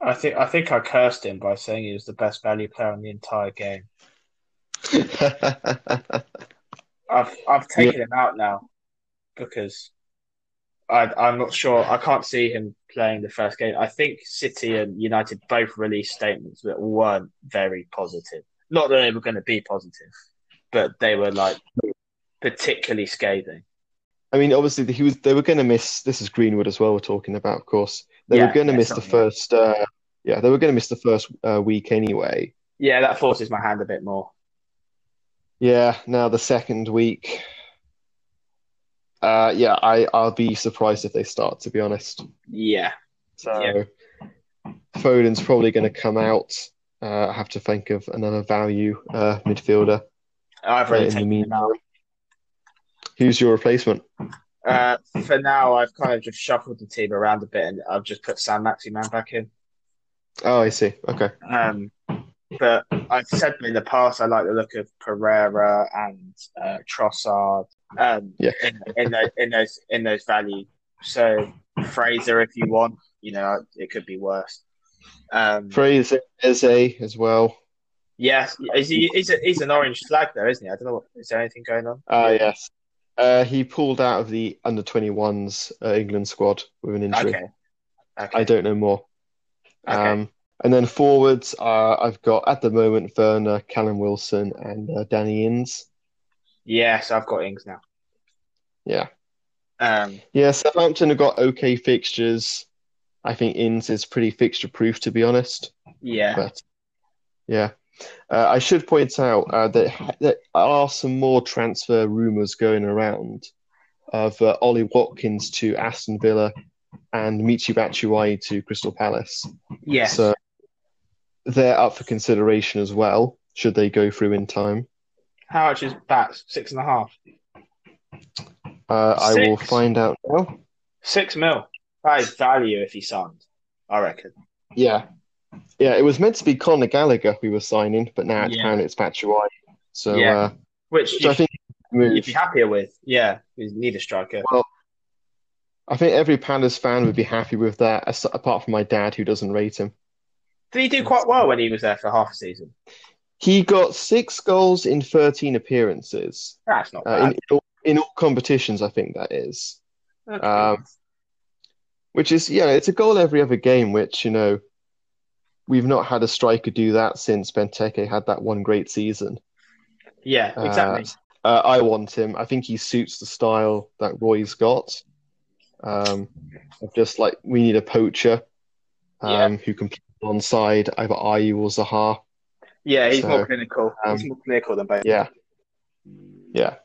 I think I think I cursed him by saying he was the best value player in the entire game. [laughs] I've I've taken him out now because I I'm not sure. I can't see him playing the first game. I think City and United both released statements that weren't very positive. Not that they were going to be positive, but they were like particularly scathing. I mean, obviously, he was. They were going to miss. This is Greenwood as well. We're talking about, of course. They Yeah, were going to yeah, miss the first. Uh, yeah, they were going to miss the first uh, week anyway. Yeah, that forces my hand a bit more. Yeah, now the second week. Uh, yeah, I, I'll be surprised if they start, to be honest. Yeah, So Yeah. Foden's probably going to come out. Uh, I have to think of another value uh, midfielder I've uh, already in the taken him out. Who's your replacement? Uh, for now, I've kind of just shuffled the team around a bit, and I've just put Saint-Maximin back in. Oh, I see. Okay. Um, but I've said in the past I like the look of Pereira and uh, Trossard. Um, Yeah. in, in those in those in those value. So Fraser, if you want, you know, it could be worse. Um, Fraser Eze as well. yes, is he? He's, a, he's an orange flag there, isn't he? I don't know. What, is there anything going on? Ah, yes. Uh, he pulled out of the under 21s uh, England squad with an injury. Okay. Okay. I don't know more. Okay. Um, and then forwards, uh, I've got at the moment Werner, Callum Wilson, and uh, Danny Ings. yes, I've got Ings now. Yeah. Um, Yeah, Southampton have got okay fixtures. I think Ings is pretty fixture proof, to be honest. yeah. But yeah, uh, I should point out uh, that there are some more transfer rumours going around of uh, Ollie Watkins to Aston Villa and Michi Batshuayi to Crystal Palace. Yes. So they're up for consideration as well, should they go through in time. How much is Bats? Six and a half. Uh, I will find out now. Six mil. That is value if he signed. I reckon. Yeah. Yeah, it was meant to be Conor Gallagher we were signing, but now it's Yeah. apparently it's Batshuayi. So, Yeah. uh, Which which I think you'd be happier with. Yeah, you need a striker. Well, I think every Palace fan would be happy with that, apart from my dad, who doesn't rate him. Did he do quite well when he was there for half a season? He got six goals in 13 appearances That's not uh, in, in, all, in all competitions, I think that is. Okay. Um, which is, yeah, it's a goal every other game, which, you know, we've not had a striker do that since Benteke had that one great season. yeah, exactly. Uh, I want him. I think he suits the style that Roy's got. Um, just like we need a poacher um, who can play on onside either Ayew or Zaha. yeah, he's so, more clinical. um, he's more clinical than both. Yeah, yeah.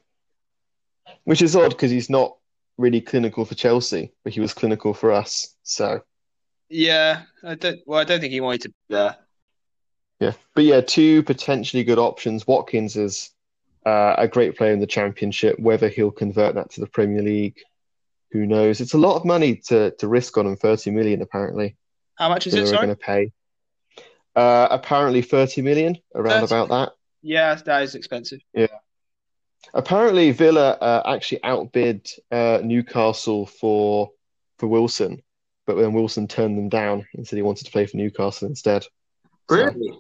Which is odd because he's not really clinical for Chelsea, but he was clinical for us. So Yeah, I don't. Well, I don't think he wanted to. Yeah, yeah, but yeah, two potentially good options. Watkins is uh, a great player in the Championship. Whether he'll convert that to the Premier League, who knows? It's a lot of money to to risk on him. Thirty million apparently. how much is it? Sorry. going to pay. Uh, apparently 30 million, around 30 about that. Yeah, that is expensive. Yeah. Apparently Villa uh, actually outbid uh, Newcastle for for Wilson, but then Wilson turned them down and said he wanted to play for Newcastle instead. So- Really?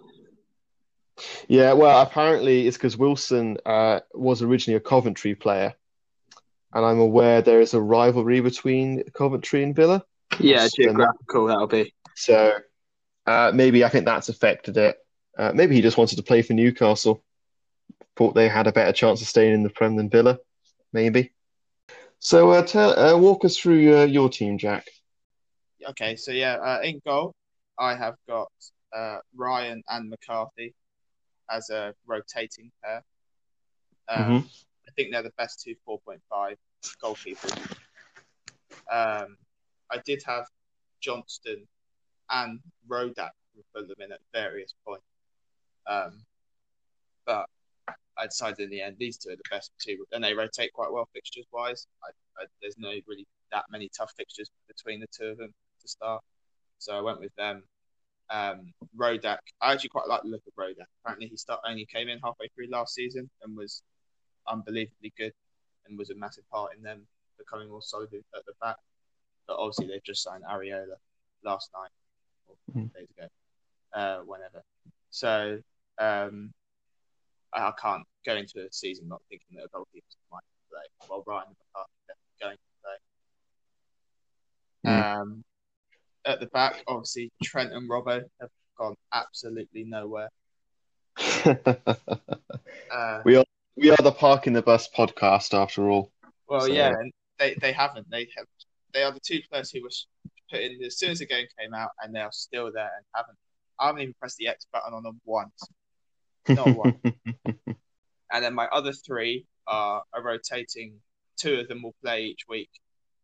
yeah, well, apparently it's because Wilson uh, was originally a Coventry player, and I'm aware there is a rivalry between Coventry and Villa. Yeah, geographical. That'll be. So uh, maybe I think that's affected it. Uh, maybe he just wanted to play for Newcastle. Thought they had a better chance of staying in the Prem than Villa. Maybe. So uh, tell, uh, walk us through uh, your team, Jack. Okay, so yeah, uh, in goal, I have got uh, Ryan and McCarthy as a rotating pair. Um, Mhm. I think they're the best two 4.5 goalkeepers. Um, I did have Johnstone and Rodak put them in at various points. Um, but I decided in the end these two are the best two, and they rotate quite well fixtures wise. I, I, there's no really that many tough fixtures between the two of them to start, so I went with them. Um, Rodak, I actually quite like the look of Rodak. Apparently, he start only came in halfway through last season and was unbelievably good, and was a massive part in them becoming more solid at the back. But obviously, they've just signed Areola last night or Mhm. days ago, uh, whenever. So um, I I can't go into a season not thinking that a goalkeeper might play. While Ryan and McCarthy going to play. Um, at the back, obviously Trent and Robbo have gone absolutely nowhere. Uh, [laughs] we are we are the Park in the Bus podcast after all. well, So- yeah, and they, they haven't. They have. They are the two players who were put in as soon as the game came out, and they are still there and haven't. I haven't even pressed the X button on them once. Not one. [laughs] And then my other three are, are rotating. Two of them will play each week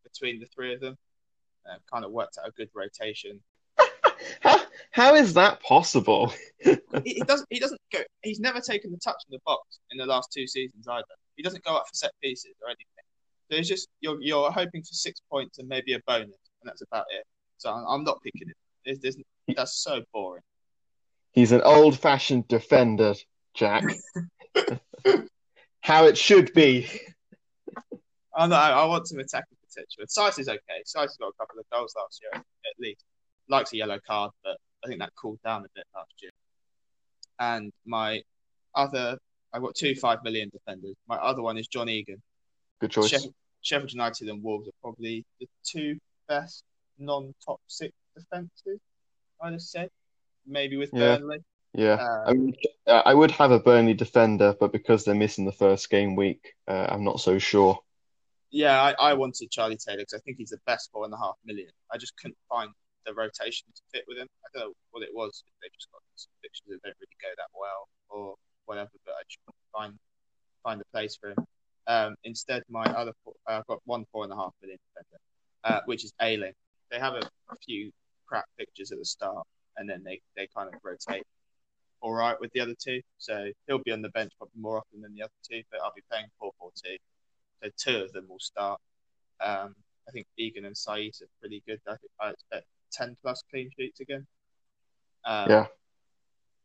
between the three of them. Uh, kind of worked out a good rotation. [laughs] how, how is that possible? [laughs] He, he doesn't. He doesn't go. He's never taken the touch in the box in the last two seasons either. He doesn't go up for set pieces or anything. So it's just you're you're hoping for six points and maybe a bonus, and that's about it. So I'm, I'm not picking it. It's, it's, that's so boring. He's an old-fashioned defender, Jack. [laughs] How it should be. I know. I want some attacking Saiss is okay. Saiss has got a couple of goals last year, at least. Likes a yellow card, but I think that cooled down a bit last year. And my other, I've got two five million defenders. My other one is John Egan. Good choice. Sheffield, Sheffield United and Wolves are probably the two best non-top six defenses. I'd have said, maybe with Yeah. Burnley. Yeah. Uh, I would, uh, I would have a Burnley defender, but because they're missing the first game week, uh, I'm not so sure. Yeah, I, I wanted Charlie Taylor because I think he's the best four and a half million. I just couldn't find the rotation to fit with him. I don't know what it was. They just got some fixtures that don't really go that well or whatever, but I just couldn't find find a place for him. Um, instead, my other four, uh, I've got one four and a half million defender, uh, which is Ayling. They have a, few crap fixtures at the start, and then they, they kind of rotate all right with the other two. So he'll be on the bench probably more often than the other two, but I'll be playing 4 4 2. So two of them will start. Um, I think Egan and Saiss are pretty good. I, think I expect 10 plus clean sheets again. Um, Yeah.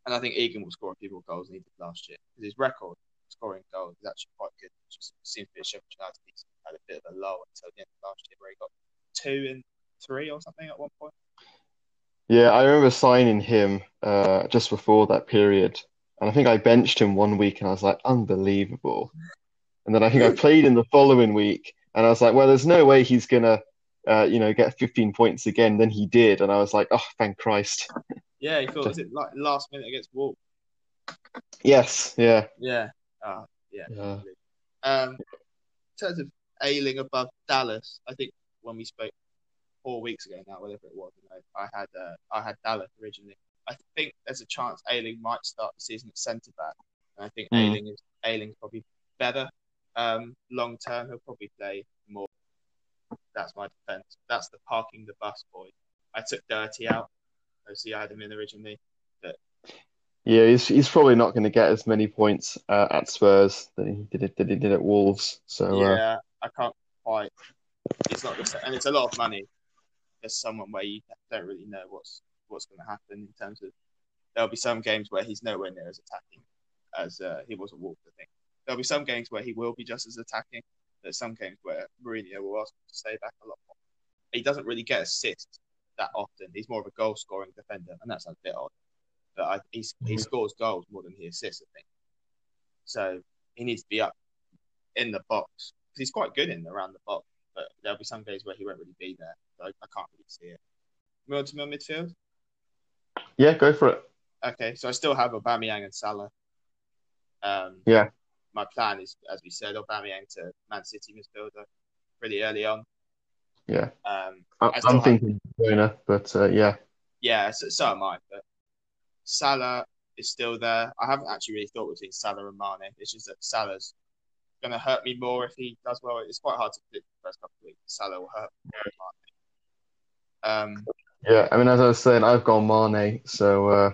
And I think Egan will score a few more goals than he did last year because his record scoring goals is actually quite good. It just seems to be a Sheffield United. He's had a bit of a lull until the end of last year where he got two and three or something at one point. Yeah, I remember signing him uh, just before that period, and I think I benched him one week, and I was like, unbelievable. And then I think I played in the following week, and I was like, well, there's no way he's gonna, uh, you know, get 15 points again. Then he did, and I was like, oh, thank Christ. Yeah, he thought [laughs] was it like last minute against Wolves? Yes, yeah. Yeah. Oh, yeah. Yeah. Um, in terms of Ayling above Dallas, I think when we spoke four weeks ago now, whatever it was, you know, I had uh, I had Dallas originally. I think there's a chance Ayling might start the season at centre back, and I think Mm. Ayling is Ayling's probably better um, long term. He'll probably play more. That's my defence. That's the parking the bus boy. I took Doherty out. Obviously, I had him in originally. Yeah, he's he's probably not going to get as many points uh, at Spurs that he did that he did at Wolves. So uh, yeah, I can't quite. It's not same, and it's a lot of money. There's someone where you don't really know what's what's going to happen in terms of. There'll be some games where he's nowhere near as attacking as uh, he was at Wolves. I think there'll be some games where he will be just as attacking. There's some games where Mourinho will ask him to stay back a lot more. He doesn't really get assists that often. He's more of a goal scoring defender, and that's a bit odd. But I, he's, he Mhm. scores goals more than he assists, I think. So he needs to be up in the box he's quite good in around the box. But there'll be some days where he won't really be there. So I, I can't really see it. Move on to my midfield. yeah, go for it. Okay, so I still have Aubameyang and Salah. Um, Yeah. My plan is, as we said, Aubameyang to Man City midfielder pretty early on. Yeah, Um, I, I'm thinking Werner, but uh, yeah, yeah, so, so am I. But Salah is still there. I haven't actually really thought between Salah and Mane. It's just that Salah's going to hurt me more if he does well. It's quite hard to predict the first couple of weeks. Salah will hurt me more than Mane. Um, yeah. I mean, as I was saying, I've gone Mane, so uh,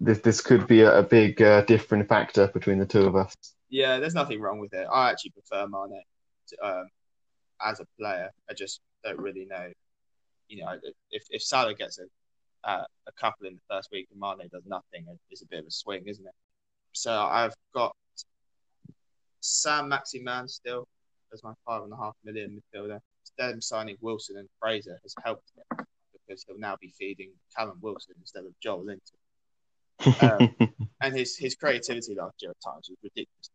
this this could be a, a big uh, different factor between the two of us. Yeah, there's nothing wrong with it. I actually prefer Mane to, um, as a player. I just don't really know. You know, if if Salah gets a uh, a couple in the first week and Mane does nothing, it's a bit of a swing, isn't it? So I've got Saint-Maximin still as my five and a half million midfielder. Them signing Wilson and Fraser has helped him because he'll now be feeding Callum Wilson instead of Joelinton. [laughs] Um, and his his creativity last year at times was ridiculous.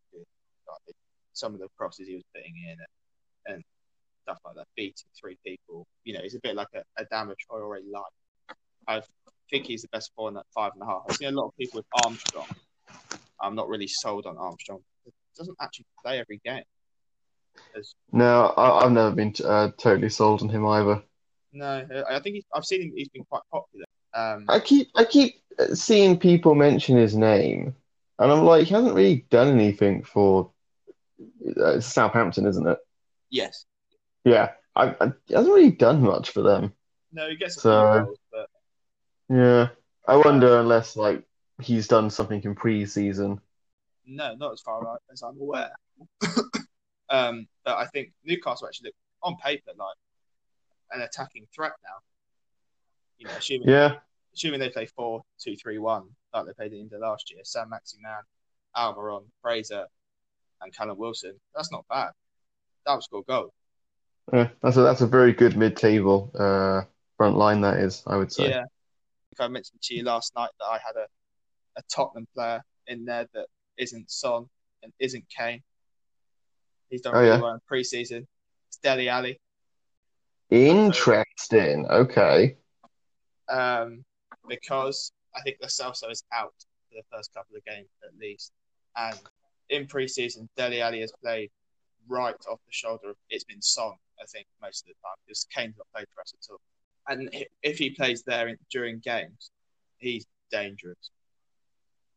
Like, some of the crosses he was putting in and, and stuff like that, beating three people. You know, he's a bit like a, a Adama Traore light. I think he's the best four in that five and a half. I've seen a lot of people with Armstrong. I'm not really sold on Armstrong. He doesn't actually play every game. No, I, I've never been uh, totally sold on him either. no, I think he's, I've seen him. He's been quite popular. Um, I keep I keep seeing people mention his name, and I'm like, he hasn't really done anything for uh, it's Southampton, isn't it? yes. Yeah, I, I, he hasn't really done much for them. No, he gets a So- few goals, but Yeah, I wonder unless like he's done something in pre-season. No, not as far as I'm aware. [laughs] um, but I think Newcastle actually look on paper like an attacking threat now. You know, assuming Yeah, assuming they play four two three one like they played at the end of last year, Saint-Maximin, Almiron, Fraser, and Callum Wilson. That's not bad. That will score goals. yeah, that's a that's a very good mid-table uh, front line. That is, I would say. Yeah. I think I mentioned to you last night that I had a, a Tottenham player in there that isn't Son and isn't Kane. He's done Oh, really yeah. well in pre-season. It's Dele Alli. Interesting. Okay. um, because I think the Celso is out for the first couple of games at least. And in pre-season, Dele Alli has played right off the shoulder. It's been Son, I think, most of the time because Kane's not played for us at all. And if he plays there in, during games, he's dangerous.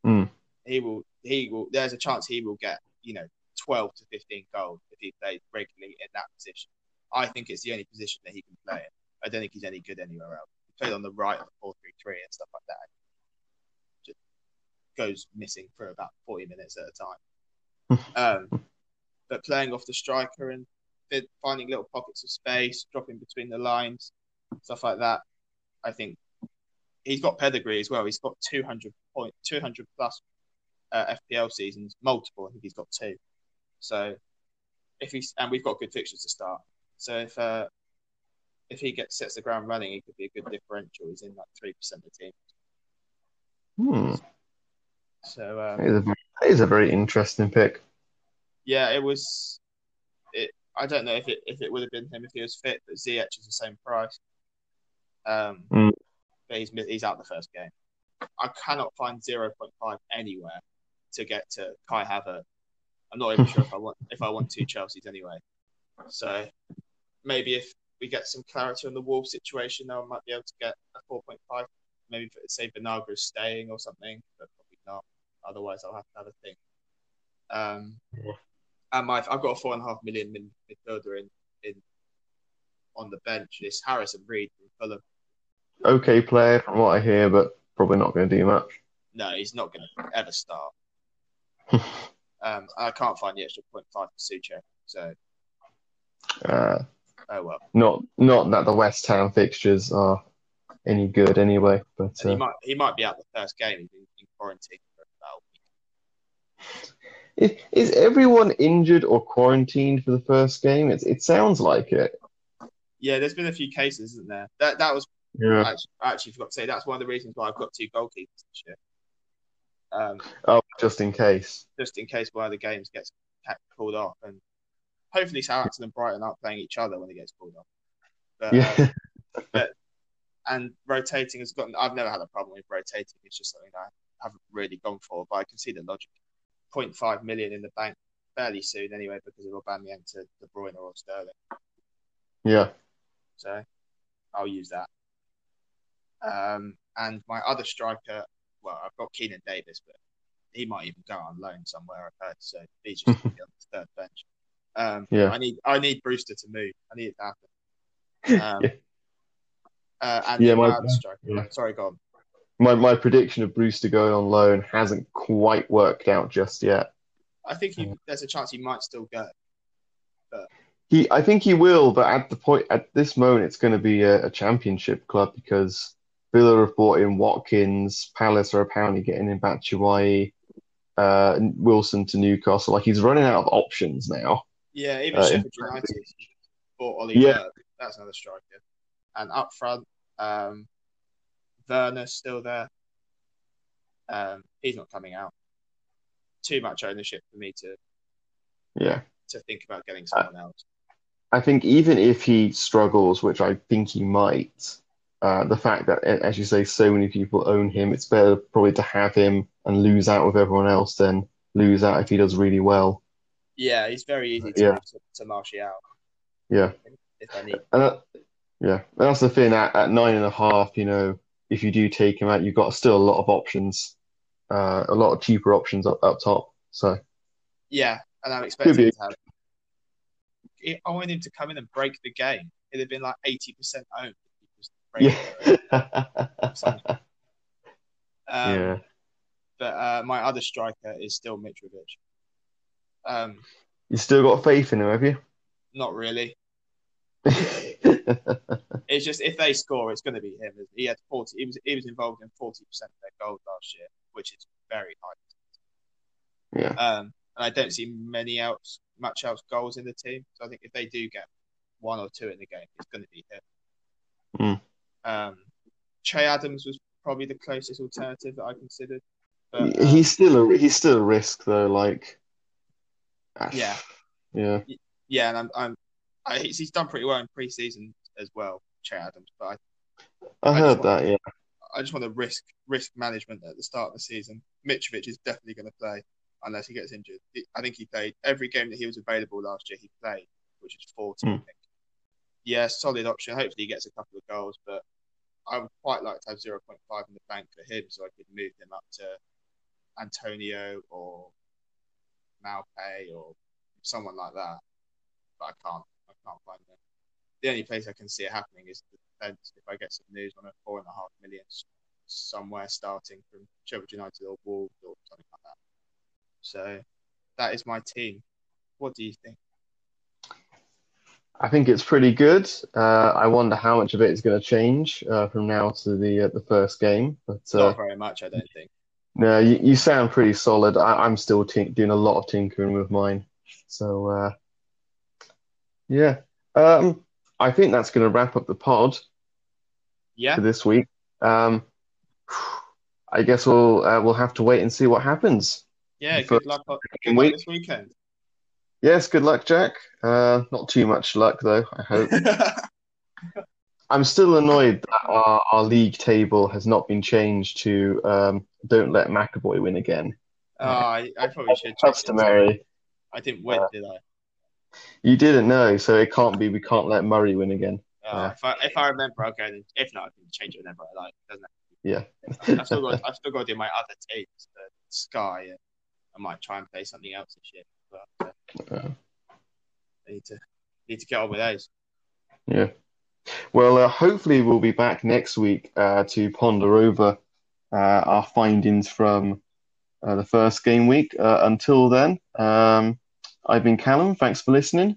Hmm. He will. He will. There's a chance he will get you know 12 to 15 goals if he plays regularly in that position. I think it's the only position that he can play in. I don't think he's any good anywhere else. He played on the right of the 4 3 3 and stuff like that. Just goes missing for about 40 minutes at a time. [laughs] um, but playing off the striker and finding little pockets of space, dropping between the lines, stuff like that, I think he's got pedigree as well. He's got 200 point, 200 plus uh, FPL seasons, multiple. I think he's got two. So if he's and we've got good fixtures to start. So if uh, if he gets sets the ground running, he could be a good differential. He's in like three percent of the team. Hmm. So um, That is a very, that is a very interesting pick. yeah, it was. It I don't know if it if it would have been him if he was fit, but Ziyech is the same price. Um, Mm. but he's he's out the first game. I cannot find zero point five anywhere to get to Kai Havertz. I'm not even sure if I want if I want two Chelsea's anyway. So maybe if we get some clarity on the Wolves situation, I might be able to get a four point five. Maybe for, say Bernardo is staying or something, but. Otherwise, I'll have to have a think. Um, Yeah. and my I've got a four and a half million mid- midfielder in in on the bench. It's Harrison Reed from Fulham. Okay player from what I hear, but probably not going to do much. No, he's not going to ever start. [laughs] Um, I can't find the extra point five for Soucek, so Uh, oh well. not not that the West Ham fixtures are any good anyway, but And he uh, might he might be out the first game. In, in quarantine for about a week. Is, is everyone injured or quarantined for the first game? It it sounds like it. Yeah, there's been a few cases, isn't there? That that was Yeah. actually, I actually forgot to say that's one of the reasons why I've got two goalkeepers this year. Um, Oh, just in case. just in case one of the games gets ca- called off, and hopefully Southampton and Brighton aren't playing each other when it gets called off. But, Yeah. [laughs] and rotating has gotten. I've never had a problem with rotating. It's just something I haven't really gone for, but I can see the logic. 0.5 million in the bank fairly soon anyway because of Aubameyang to De Bruyne or Sterling. yeah. So I'll use that. Um, and my other striker, well, I've got Keinan Davis, but he might even go on loan somewhere. I've heard, so he's just on the third bench. Um, Yeah. I need I need Brewster to move. I need it to happen. [laughs] Um, Yeah. uh, and Yeah, my, striker. yeah. Sorry, go on. My my prediction of Brewster going on loan hasn't quite worked out just yet. I think he, there's a chance he might still go. He, I think he will, but at the point at this moment, it's going to be a, a championship club because Villa have brought in Watkins, Palace are apparently getting in Batshuayi, uh, Wilson to Newcastle. Like he's running out of options now. Yeah, even Uh, Sheffield in- United bought Ollie Yeah. Berg. That's another striker. And up front, um, Werner's still there. Um, he's not coming out. Too much ownership for me to Yeah, to think about getting someone else. I think even if he struggles, which I think he might, uh, the fact that, as you say, so many people own him, it's better probably to have him and lose out with everyone else than lose out if he does really well. Yeah, he's very easy to Yeah. to, to Martial Yeah. if I need. And that, yeah, and that's the thing at, at nine and a half, you know, if you do take him out, you've got still a lot of options, uh, a lot of cheaper options up, up top. So, Yeah, and I'm expecting be. to have. I wanted him to come in and break the game. It'd have been like eighty percent owned. if he was breaking it. yeah. [laughs] Um, yeah. But uh, my other striker is still Mitrovic. Um, You still got faith in him, have you? not really. [laughs] [laughs] It's just if they score, it's going to be him. He had forty. He was he was involved in forty percent of their goals last year, which is very high. yeah. Um, and I don't see many else much else goals in the team. So I think if they do get one or two in the game, it's going to be him. Um, Che Adams was probably the closest alternative that I considered. But, um, He's still a he's still a risk though. Like, Yeah. [sighs] yeah, yeah, and I'm, I'm I, he's, he's done pretty well in pre-season as well, Che Adams. But I, I heard that. Yeah, I just want to risk risk management at the start of the season. Mitrovic is definitely going to play unless he gets injured. I think he played every game that he was available last year. He played, which is forty. Hmm. Think. Yeah, solid option. Hopefully, he gets a couple of goals, but I would quite like to have zero point five in the bank for him, so I could move him up to Antonio or Maupay or someone like that. But I can't. Can't find them. The only place I can see it happening is the defence. If I get some news on a four and a half million somewhere starting from Sheffield United or Wolves or something like that. So that is my team. What do you think? I think it's pretty good. Uh, I wonder how much of it is going to change uh, from now to the uh, the first game. But uh, Not very much, I don't think. no, you, you sound pretty solid. I, I'm still tink doing a lot of tinkering with mine. So uh, yeah, um, I think that's going to wrap up the pod Yeah, for this week. Um, I guess we'll uh, we'll have to wait and see what happens. yeah. Good luck, good luck this weekend. Yes, good luck, Jack. Uh, not too much luck, though, I hope. [laughs] I'm still annoyed that our, our league table has not been changed to um, don't let McAvoy win again. Oh, I, I probably should. Customary. I didn't win, Uh, did I? You didn't know, so it can't be we can't let Murray win again. Uh, yeah. if I if I remember, okay. If not, I can change it whenever I like. Doesn't Yeah. I've still got [laughs] I've still got to do my other teams, Sky. And I might try and play something else this year. But uh, Uh, I need to need to get on with those. Yeah. Well, uh, hopefully we'll be back next week uh, to ponder over uh, our findings from uh, the first game week. Uh, until then, um, I've been Callum. Thanks for listening.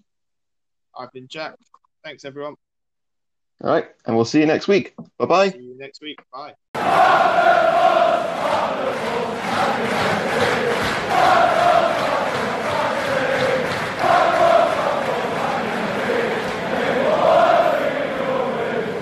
I've been Jack. Thanks everyone. All right, and we'll see you next week. Bye bye. See you next week. Bye. Hallelujah. [laughs]